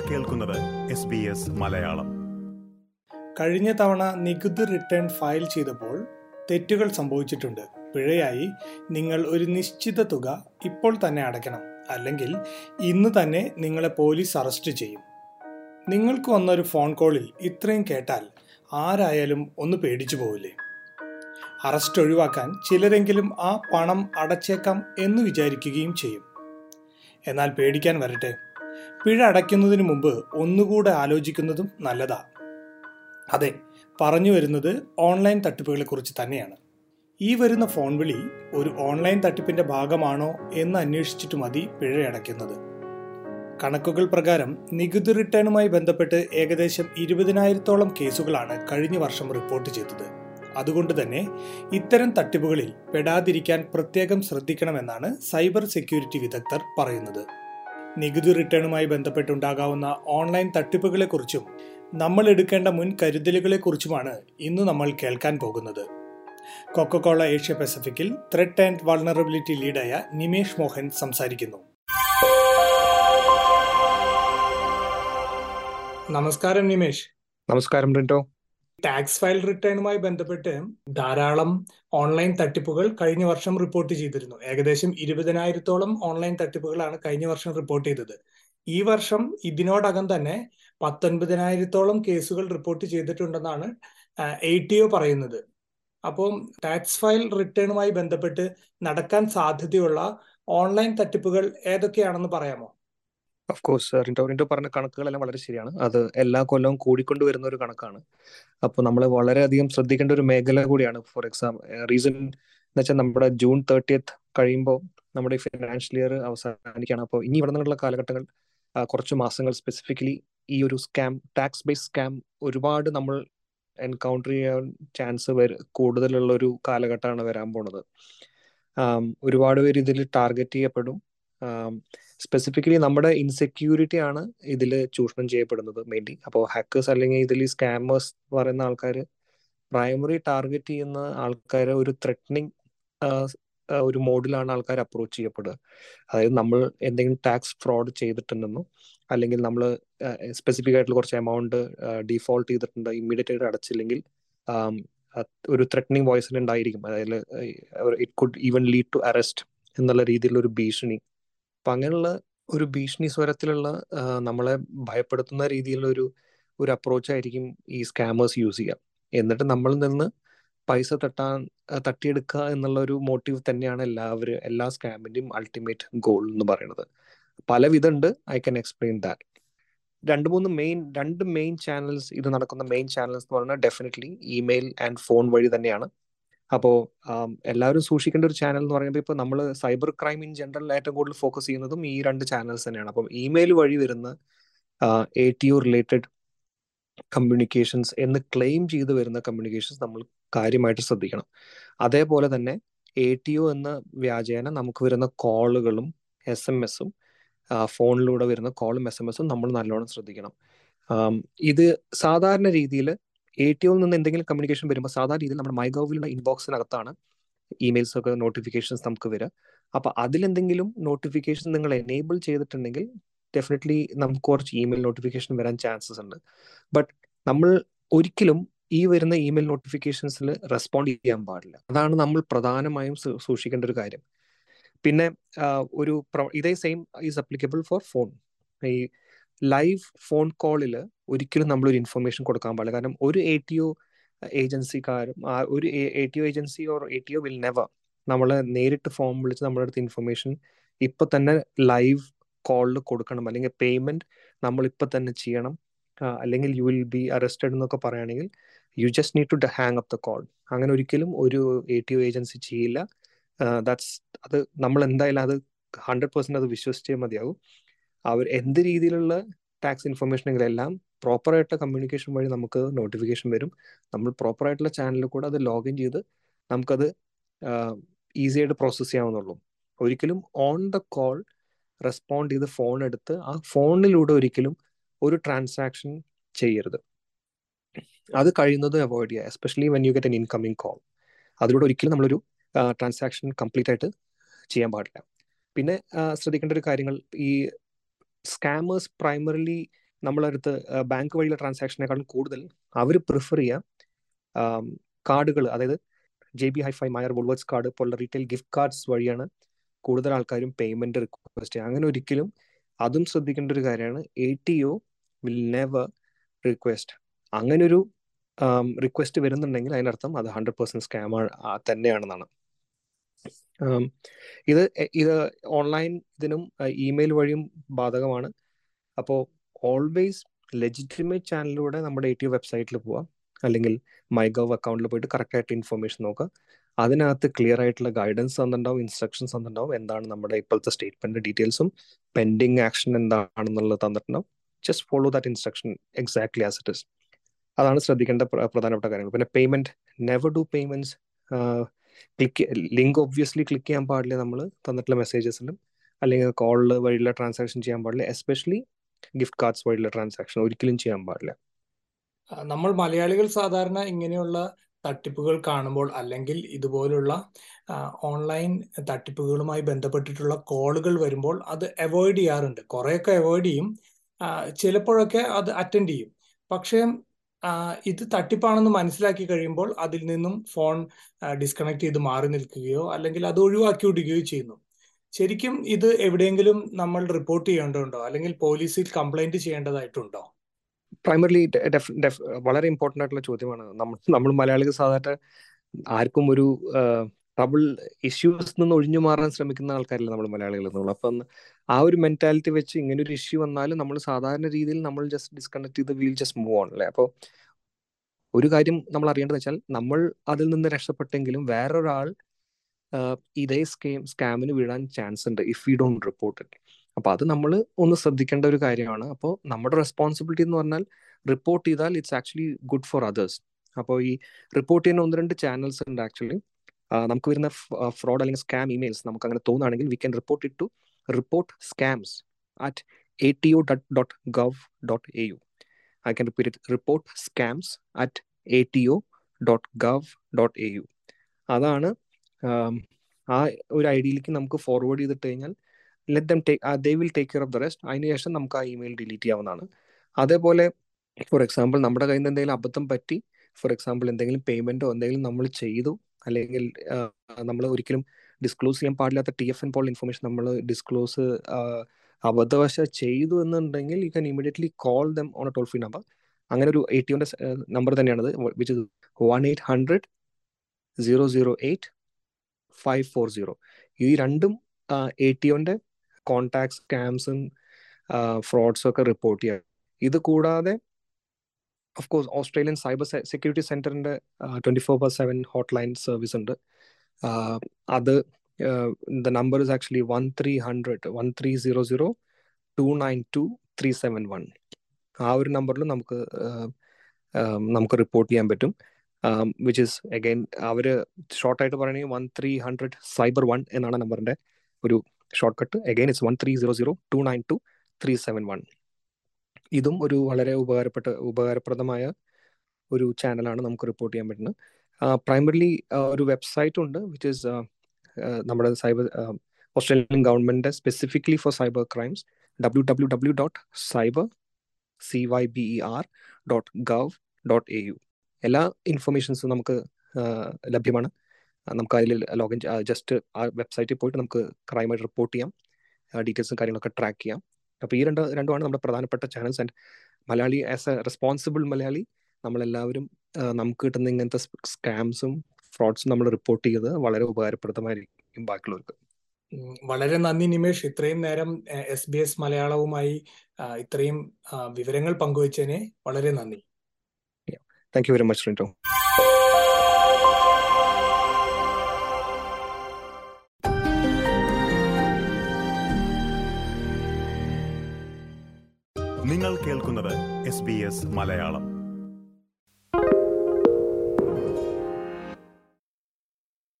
കേൾക്കുന്നത് മലയാളം. കഴിഞ്ഞ തവണ നികുതി റിട്ടേൺ ഫയൽ ചെയ്തപ്പോൾ തെറ്റുകൾ സംഭവിച്ചിട്ടുണ്ട്. പിഴയായി നിങ്ങൾ ഒരു നിശ്ചിത തുക ഇപ്പോൾ തന്നെ അടയ്ക്കണം. അല്ലെങ്കിൽ ഇന്ന് തന്നെ നിങ്ങളെ പോലീസ് അറസ്റ്റ് ചെയ്യും. നിങ്ങൾക്ക് വന്നൊരു ഫോൺ കോളിൽ ഇത്രയും കേട്ടാൽ ആരായാലും ഒന്ന് പേടിച്ചു പോവില്ലേ? അറസ്റ്റ് ഒഴിവാക്കാൻ ചിലരെങ്കിലും ആ പണം അടച്ചേക്കാം എന്ന് വിചാരിക്കുകയും ചെയ്യും. എന്നാൽ പേടിക്കാൻ വരട്ടെ. പിഴ അടയ്ക്കുന്നതിന് മുമ്പ് ഒന്നുകൂടെ ആലോചിക്കുന്നതും നല്ലതാ. അതെ പറഞ്ഞു വരുന്നത് ഓൺലൈൻ തട്ടിപ്പുകളെ കുറിച്ച് തന്നെയാണ്. ഈ വരുന്ന ഫോൺ വിളി ഒരു ഓൺലൈൻ തട്ടിപ്പിന്റെ ഭാഗമാണോ എന്ന് അന്വേഷിച്ചിട്ട് മതി പിഴ പിഴയടയ്ക്കുന്നത് കണക്കുകൾ പ്രകാരം നികുതി റിട്ടേണുമായി ബന്ധപ്പെട്ട് ഏകദേശം ഇരുപതിനായിരത്തോളം കേസുകളാണ് കഴിഞ്ഞ വർഷം റിപ്പോർട്ട് ചെയ്തത്. അതുകൊണ്ട് തന്നെ ഇത്തരം തട്ടിപ്പുകളിൽ പെടാതിരിക്കാൻ പ്രത്യേകം ശ്രദ്ധിക്കണമെന്നാണ് സൈബർ സെക്യൂരിറ്റി വിദഗ്ധർ പറയുന്നത്. നികുതി റിട്ടേണുമായി ബന്ധപ്പെട്ടുണ്ടാകാവുന്ന ഓൺലൈൻ തട്ടിപ്പുകളെക്കുറിച്ചും നമ്മൾ എടുക്കേണ്ട മുൻ കരുതലുകളെക്കുറിച്ചുമാണ് ഇന്ന് നമ്മൾ കേൾക്കാൻ പോകുന്നത്. കൊക്കക്കോള ഏഷ്യ പസഫിക്കിൽ ത്രെഡ് ആൻഡ് വൾണറബിലിറ്റി ലീഡായ നിമേഷ് മോഹൻ സംസാരിക്കുന്നു. നമസ്കാരം നിമേഷ്. നമസ്കാരം റിന്റോ ടാക്സ് ഫയൽ റിട്ടേണുമായി ബന്ധപ്പെട്ട് ധാരാളം ഓൺലൈൻ തട്ടിപ്പുകൾ കഴിഞ്ഞ വർഷം റിപ്പോർട്ട് ചെയ്തിരുന്നു. ഏകദേശം ഇരുപതിനായിരത്തോളം ഓൺലൈൻ തട്ടിപ്പുകളാണ് കഴിഞ്ഞ വർഷം റിപ്പോർട്ട് ചെയ്തത്. ഈ വർഷം ഇതിനോടകം തന്നെ പത്തൊൻപതിനായിരത്തോളം കേസുകൾ റിപ്പോർട്ട് ചെയ്തിട്ടുണ്ടെന്നാണ് എ ടി ഒ പറയുന്നത്. അപ്പോൾ ടാക്സ് ഫയൽ റിട്ടേണുമായി ബന്ധപ്പെട്ട് നടക്കാൻ സാധ്യതയുള്ള ഓൺലൈൻ തട്ടിപ്പുകൾ ഏതൊക്കെയാണെന്ന് പറയാമോ? ഓഫ് കോഴ്സ് റിന്റോ റിന്റോ പറഞ്ഞ കണക്കുകളെല്ലാം വളരെ ശരിയാണ്. അത് എല്ലാ കൊല്ലവും കൂടിക്കൊണ്ട് വരുന്ന ഒരു കണക്കാണ്. അപ്പോൾ നമ്മൾ വളരെയധികം ശ്രദ്ധിക്കേണ്ട ഒരു മേഖല കൂടിയാണ്. ഫോർ എക്സാമ്പിൾ റീസൺ എന്ന് വെച്ചാൽ നമ്മുടെ ജൂൺ തേർട്ടിയത്ത് കഴിയുമ്പോൾ നമ്മുടെ ഫിനാൻഷ്യൽ ഇയർ അവസാനിക്കുകയാണ്. അപ്പോൾ ഇനി ഇവിടെ നിന്നുള്ള കാലഘട്ടങ്ങൾ കുറച്ച് മാസങ്ങൾ സ്പെസിഫിക്കലി ഈ ഒരു സ്കാം ടാക്സ് ബേസ് സ്കാം ഒരുപാട് നമ്മൾ എൻകൗണ്ടർ ചെയ്യാൻ ചാൻസ് കൂടുതലുള്ള ഒരു കാലഘട്ടമാണ് വരാൻ പോണത്. ഒരുപാട് പേര് ഇതിൽ ടാർഗറ്റ് ചെയ്യപ്പെടും. സ്പെസിഫിക്കലി നമ്മുടെ ഇൻസെക്യൂരിറ്റി ആണ് ഇതിൽ ചൂഷണം ചെയ്യപ്പെടുന്നത് മെയിൻലി അപ്പോൾ ഹാക്കേഴ്സ് അല്ലെങ്കിൽ ഇതിൽ സ്കാമേഴ്സ് പറയുന്ന ആൾക്കാർ പ്രൈമറി ടാർഗറ്റ് ചെയ്യുന്ന ആൾക്കാരെ ഒരു ത്രെറ്റനിങ് ഒരു മോഡിലാണ് ആൾക്കാർ അപ്രോച്ച് ചെയ്യപ്പെടുക. അതായത് നമ്മൾ എന്തെങ്കിലും ടാക്സ് ഫ്രോഡ് ചെയ്തിട്ടുണ്ടെന്നോ അല്ലെങ്കിൽ നമ്മൾ സ്പെസിഫിക് ആയിട്ടുള്ള കുറച്ച് എമൗണ്ട് ഡിഫോൾട്ട് ചെയ്തിട്ടുണ്ട് ഇമ്മീഡിയറ്റ് ആയിട്ട് അടച്ചില്ലെങ്കിൽ ഒരു ത്രെറ്റനിങ് വോയിസിൽ ഉണ്ടായിരിക്കും. അതായത് it could even lead to arrest എന്നുള്ള രീതിയിലുള്ള ഒരു ഭീഷണി അപ്പം അങ്ങനെയുള്ള ഒരു ഭീഷണി സ്വരത്തിലുള്ള നമ്മളെ ഭയപ്പെടുത്തുന്ന രീതിയിലുള്ള ഒരു ഒരു അപ്രോച്ച് ആയിരിക്കും ഈ സ്കാമേഴ്സ് യൂസ് ചെയ്യുക എന്നിട്ട് നമ്മളിൽ നിന്ന് പൈസ തട്ടാൻ തട്ടിയെടുക്കുക എന്നുള്ള ഒരു മോട്ടീവ് തന്നെയാണ് എല്ലാവരും എല്ലാ സ്കാമിന്റെയും അൾട്ടിമേറ്റ് ഗോൾ എന്ന് പറയുന്നത്. പല വിധമുണ്ട് ഐ ക്യാൻ എക്സ്പ്ലെയിൻ ദാറ്റ് രണ്ട് മൂന്ന് മെയിൻ രണ്ട് മെയിൻ ചാനൽസ് ഇത് നടക്കുന്ന മെയിൻ ചാനൽസ് എന്ന് പറഞ്ഞാൽ ഡെഫിനറ്റ്ലി ഇമെയിൽ ആൻഡ് ഫോൺ വഴി തന്നെയാണ്. അപ്പോൾ എല്ലാവരും സൂക്ഷിക്കേണ്ട ഒരു ചാനൽ എന്ന് പറയുമ്പോൾ ഇപ്പോൾ നമ്മൾ സൈബർ ക്രൈം ഇൻ ജനറൽ ഏറ്റവും കൂടുതൽ ഫോക്കസ് ചെയ്യുന്നതും ഈ രണ്ട് ചാനൽസ് തന്നെയാണ്. അപ്പം ഇമെയിൽ വഴി വരുന്ന A T O related communications എന്ന് ക്ലെയിം ചെയ്ത് വരുന്ന കമ്മ്യൂണിക്കേഷൻസ് നമ്മൾ കാര്യമായിട്ട് ശ്രദ്ധിക്കണം. അതേപോലെ തന്നെ എ ടി ഒ എന്ന വ്യാജേന നമുക്ക് വരുന്ന കോളുകളും എസ് എം എസും ഫോണിലൂടെ വരുന്ന കോളും എസ് എം എസും നമ്മൾ നല്ലോണം ശ്രദ്ധിക്കണം. ഇത് സാധാരണ രീതിയിൽ എ ടി ഒയിൽ നിന്ന് എന്തെങ്കിലും കമ്മ്യൂണിക്കേഷൻ വരുമ്പോൾ സാധാരണ രീതിയിൽ നമ്മുടെ മൈഗോവിലുള്ള ഇൻബോക്സിനകത്താണ് ഇമെയിൽസ് ഒക്കെ നോട്ടിഫിക്കേഷൻസ് നമുക്ക് വരിക അപ്പൊ അതിലെന്തെങ്കിലും നോട്ടിഫിക്കേഷൻ നിങ്ങൾ എനേബിൾ ചെയ്തിട്ടുണ്ടെങ്കിൽ ഡെഫിനറ്റ്ലി നമുക്ക് കുറച്ച് ഇമെയിൽ നോട്ടിഫിക്കേഷൻ വരാൻ ചാൻസസ് ഉണ്ട്. ബട്ട് നമ്മൾ ഒരിക്കലും ഈ വരുന്ന ഇമെയിൽ നോട്ടിഫിക്കേഷൻസിൽ റെസ്പോണ്ട് ചെയ്യാൻ പാടില്ല. അതാണ് നമ്മൾ പ്രധാനമായും സൂക്ഷിക്കേണ്ട ഒരു കാര്യം. പിന്നെ ഒരു ഇതേ same is applicable for phone ഈ ലൈവ് ഫോൺ കോളിൽ ഒരിക്കലും നമ്മളൊരു ഇൻഫർമേഷൻ കൊടുക്കാൻ പാടില്ല. കാരണം ഒരു എ ടി ഒ ഏജൻസിക്കാരും ഒരു A T O agency or A T O will never നമ്മളെ നേരിട്ട് ഫോം വിളിച്ച് നമ്മുടെ അടുത്ത് ഇൻഫർമേഷൻ ഇപ്പൊ തന്നെ ലൈവ് കോളിൽ കൊടുക്കണം. അല്ലെങ്കിൽ പേയ്മെന്റ് നമ്മൾ ഇപ്പൊ തന്നെ ചെയ്യണം. അല്ലെങ്കിൽ യു വിൽ ബി അറസ്റ്റഡ് എന്നൊക്കെ പറയുകയാണെങ്കിൽ you just need to hang up the call അങ്ങനെ ഒരിക്കലും ഒരു എ ടി ഒ ഏജൻസി ചെയ്യില്ല. ദാറ്റ്സ് അത് നമ്മൾ എന്തായാലും അത് ഹൺഡ്രഡ് പെർസെന്റ് അത് വിശ്വസിച്ചേ മതിയാകും അവർ എന്ത് രീതിയിലുള്ള ടാക്സ് ഇൻഫർമേഷനുകളെല്ലാം എല്ലാം പ്രോപ്പറായിട്ടുള്ള കമ്മ്യൂണിക്കേഷൻ വഴി നമുക്ക് നോട്ടിഫിക്കേഷൻ വരും. നമ്മൾ പ്രോപ്പറായിട്ടുള്ള ചാനലിൽ കൂടെ അത് ലോഗിൻ ചെയ്ത് നമുക്കത് ഈസി ആയിട്ട് പ്രോസസ്സ് ചെയ്യാവുന്നുള്ളൂ. ഒരിക്കലും ഓൺ ദ കോൾ റെസ്പോണ്ട് ചെയ്ത് ഫോൺ എടുത്ത് ആ ഫോണിലൂടെ ഒരിക്കലും ഒരു ട്രാൻസാക്ഷൻ ചെയ്യരുത്. അത് കഴിയുന്നത് അവോയ്ഡ് ചെയ്യുക especially when you get an incoming call അതിലൂടെ ഒരിക്കലും നമ്മളൊരു ട്രാൻസാക്ഷൻ കംപ്ലീറ്റ് ആയിട്ട് ചെയ്യാൻ പാടില്ല. പിന്നെ ശ്രദ്ധിക്കേണ്ട ഒരു കാര്യങ്ങൾ ഈ സ്കാമേഴ്സ് പ്രൈമറിലി നമ്മളടുത്ത് ബാങ്ക് വഴിയുള്ള ട്രാൻസാക്ഷനേക്കാളും കൂടുതൽ അവർ പ്രിഫർ ചെയ്യുക കാർഡുകൾ അതായത് J B Hi Fi Myer Woolworths card പോലുള്ള റീറ്റെയിൽ ഗിഫ്റ്റ് കാർഡ്സ് വഴിയാണ് കൂടുതൽ ആൾക്കാരും പേയ്മെന്റ് റിക്വസ്റ്റ് ചെയ്യുക. അങ്ങനെ ഒരിക്കലും അതും ശ്രദ്ധിക്കേണ്ട ഒരു കാര്യമാണ്. A T O will never request അങ്ങനൊരു റിക്വസ്റ്റ് വരുന്നുണ്ടെങ്കിൽ അതിനർത്ഥം അത് ഹൺഡ്രഡ് പെർസെന്റ് സ്കാം തന്നെയാണെന്നാണ്. ഇത് ഇത് ഓൺലൈൻ ഇതിനും ഇമെയിൽ വഴിയും ബാധകമാണ്. അപ്പോൾ ഓൾവേസ് ലെജിറ്റിമേറ്റ് ചാനലിലൂടെ നമ്മുടെ എ ടി വെബ്സൈറ്റിൽ പോവാം. അല്ലെങ്കിൽ മൈ ഗവ് അക്കൗണ്ടിൽ പോയിട്ട് കറക്റ്റ് ആയിട്ട് ഇൻഫർമേഷൻ നോക്കുക അതിനകത്ത് ക്ലിയർ ആയിട്ടുള്ള ഗൈഡൻസ് തന്നിട്ടുണ്ടാവും ഇൻസ്ട്രക്ഷൻസ് തന്നിട്ടുണ്ടാവും എന്താണ് നമ്മുടെ ഇപ്പോഴത്തെ സ്റ്റേറ്റ്മെന്റ് ഡീറ്റെയിൽസും പെൻഡിങ് ആക്ഷൻ എന്താണെന്നുള്ളത് തന്നിട്ടുണ്ടാവും. Just follow that instruction exactly as it is അതാണ് ശ്രദ്ധിക്കേണ്ട പ്രധാനപ്പെട്ട കാര്യങ്ങൾ. പിന്നെ payment never do payments click link obviously click ചെയ്യാൻ പാടില്ല നമ്മൾ തന്നിട്ടുള്ള മെസ്സേജസിലും അല്ലെങ്കിൽ കോളിൽ വഴിയുള്ള ട്രാൻസാക്ഷൻ ചെയ്യാൻ പാടില്ല. എസ്പെഷ്യലി ഗിഫ്റ്റ് കാർഡ്സ് വഴിയുള്ള ട്രാൻസാക്ഷൻ ഒരിക്കലും ചെയ്യാൻ പാടില്ല. നമ്മൾ മലയാളികൾ സാധാരണ ഇങ്ങനെയുള്ള തട്ടിപ്പുകൾ കാണുമ്പോൾ അല്ലെങ്കിൽ ഇതുപോലുള്ള ഓൺലൈൻ തട്ടിപ്പുകളുമായി ബന്ധപ്പെട്ടിട്ടുള്ള കോളുകൾ വരുമ്പോൾ അത് അവോയ്ഡ് ചെയ്യാറുണ്ട്. കുറേയൊക്കെ അവോയ്ഡ് ചെയ്യും. ചിലപ്പോഴൊക്കെ അത് അറ്റൻഡ് ചെയ്യും. പക്ഷേ ഇത് തട്ടിപ്പാണെന്ന് മനസ്സിലാക്കി കഴിയുമ്പോൾ അതിൽ നിന്നും ഫോൺ ഡിസ്കണക്ട് ചെയ്ത് മാറി നിൽക്കുകയോ അല്ലെങ്കിൽ അത് ഒഴിവാക്കി വിടുകയോ ചെയ്യുന്നു. ശരിക്കും ഇത് എവിടെയെങ്കിലും നമ്മൾ റിപ്പോർട്ട് ചെയ്യേണ്ടതുണ്ടോ? അല്ലെങ്കിൽ പോലീസിൽ കംപ്ലൈന്റ് ചെയ്യേണ്ടതായിട്ടുണ്ടോ? പ്രൈമറിലി വളരെ ഇമ്പോർട്ടന്റ് ആയിട്ടുള്ള ചോദ്യമാണ്. നമ്മൾ മലയാളികൾ സാധാരണ ആർക്കും ഒരു ട്രബിൾ ഇഷ്യൂസ് നിന്ന് ഒഴിഞ്ഞു മാറാൻ ശ്രമിക്കുന്ന ആൾക്കാരില്ല നമ്മൾ മലയാളികൾ അപ്പം ആ ഒരു മെന്റാലിറ്റി വെച്ച് ഇങ്ങനെ ഒരു ഇഷ്യൂ വന്നാലും നമ്മൾ സാധാരണ രീതിയിൽ നമ്മൾ ജസ്റ്റ് ഡിസ്കണക്ട് ചെയ്ത് വീൽ ജസ്റ്റ് മൂവ് ഓൺ അല്ലേ? അപ്പോൾ ഒരു കാര്യം നമ്മൾ അറിയേണ്ടത് വെച്ചാൽ നമ്മൾ അതിൽ നിന്ന് രക്ഷപ്പെട്ടെങ്കിലും വേറൊരാൾ ഇതേ സ്കീം സ്കാമിന് വീഴാൻ ചാൻസ് ഉണ്ട് if you don't report it അപ്പൊ അത് നമ്മൾ ഒന്ന് ശ്രദ്ധിക്കേണ്ട ഒരു കാര്യമാണ്. അപ്പോൾ നമ്മുടെ റെസ്പോൺസിബിലിറ്റി എന്ന് പറഞ്ഞാൽ റിപ്പോർട്ട് ചെയ്താൽ it's actually good for others അപ്പോൾ ഈ റിപ്പോർട്ട് ചെയ്യുന്ന ഒന്ന് രണ്ട് ചാനൽസ് ഉണ്ട് ആക്ച്വലി നമുക്ക് വരുന്ന ഫ്രോഡ് അല്ലെങ്കിൽ സ്കാം ഇമെയിൽസ് നമുക്ക് അങ്ങനെ തോന്നുകയാണെങ്കിൽ we can report it to report scams at A T O dot dot gov dot A U I can repeat it report scams at A T O dot gov dot A U അതാണ് ആ ഒരു I ഡിയിലേക്ക് നമുക്ക് forward ചെയ്തിട്ട് കഴിഞ്ഞാൽ let them take they will take care of the rest അതിനുശേഷം നമുക്ക് ആ ഇമെയിൽ ഡിലീറ്റ് ചെയ്യാവുന്നതാണ്. അതേപോലെ ഫോർ എക്സാമ്പിൾ നമ്മുടെ കയ്യിൽ നിന്ന് എന്തെങ്കിലും അബദ്ധം പറ്റി ഫോർ എക്സാമ്പിൾ എന്തെങ്കിലും പേയ്മെന്റോ എന്തെങ്കിലും നമ്മൾ ചെയ്തു അല്ലെങ്കിൽ നമ്മൾ ഒരിക്കലും ഡിസ്ക്ലോസ് ചെയ്യാൻ പാടില്ലാത്ത ടി എഫ് എൻ പോൾ ഇൻഫർമേഷൻ നമ്മൾ ഡിസ്ക്ലോസ് അബദ്ധവശ ചെയ്തു എന്നുണ്ടെങ്കിൽ you can immediately call them on a toll free number അങ്ങനെ ഒരു എ ടി ഒന്റെ നമ്പർ തന്നെയാണത് which is one eight hundred zero zero eight five four zero ഈ രണ്ടും എ ടി ഒന്റെ കോൺടാക്ട് സ്കാംസും ഫ്രോഡ്സും ഒക്കെ റിപ്പോർട്ട് ചെയ്യാം. ഇത് കൂടാതെ of course Australian cyber security സെന്ററിന്റെ twenty four by seven hotline service ഉണ്ട്. അത് the number is actually one three hundred one three zero zero two nine two three seven one ആ ഒരു നമ്പറിൽ നമുക്ക് നമുക്ക് റിപ്പോർട്ട് ചെയ്യാൻ പറ്റും. വിച്ച് ഇസ് അഗൈൻ അവർ ഷോർട്ടായിട്ട് പറയുകയാണെങ്കിൽ one three hundred cyber one എന്നാണ് നമ്പറിന്റെ ഒരു shortcut again it's one three zero zero two nine two three seven one ഇതും ഒരു വളരെ ഉപകാരപ്പെട്ട ഉപകാരപ്രദമായ ഒരു ചാനലാണ് നമുക്ക് റിപ്പോർട്ട് ചെയ്യാൻ പറ്റുന്നത്. പ്രൈമറിലി ഒരു വെബ്സൈറ്റ് ഉണ്ട് വിച്ച് ഇസ് നമ്മുടെ cyber Australian government specifically for cyber crimes W W W dot cyber C Y B E R dot gov dot A U എല്ലാ ഇൻഫർമേഷൻസും നമുക്ക് ലഭ്യമാണ്. നമുക്ക് അതിൽ ലോഗിൻ ജസ്റ്റ് ആ വെബ്സൈറ്റിൽ പോയിട്ട് നമുക്ക് ക്രൈമായിട്ട് റിപ്പോർട്ട് ചെയ്യാം. ഡീറ്റെയിൽസും കാര്യങ്ങളൊക്കെ ട്രാക്ക് ചെയ്യാം. അപ്പോൾ ഈ രണ്ട് രണ്ടുമാണ് നമ്മുടെ പ്രധാനപ്പെട്ട channels and Malayali as a responsible Malayali നമ്മളെല്ലാവരും നമുക്ക് കിട്ടുന്ന ഇങ്ങനത്തെ സ്കാംസും ഫ്രോഡ്സും നമ്മൾ റിപ്പോർട്ട് ചെയ്ത് വളരെ ഉപകാരപ്രദമായിരിക്കും ബാക്കിയുള്ളവർക്ക്. വളരെ നന്ദി നിമേഷ്. ഇത്രയും നേരം എസ് ബി എസ് മലയാളവുമായി ഇത്രയും വിവരങ്ങൾ പങ്കുവച്ചതിന് വളരെ നന്ദി. Thank you very much Rinto നിങ്ങൾ കേൾക്കുന്നത് എസ് ബി എസ് മലയാളം.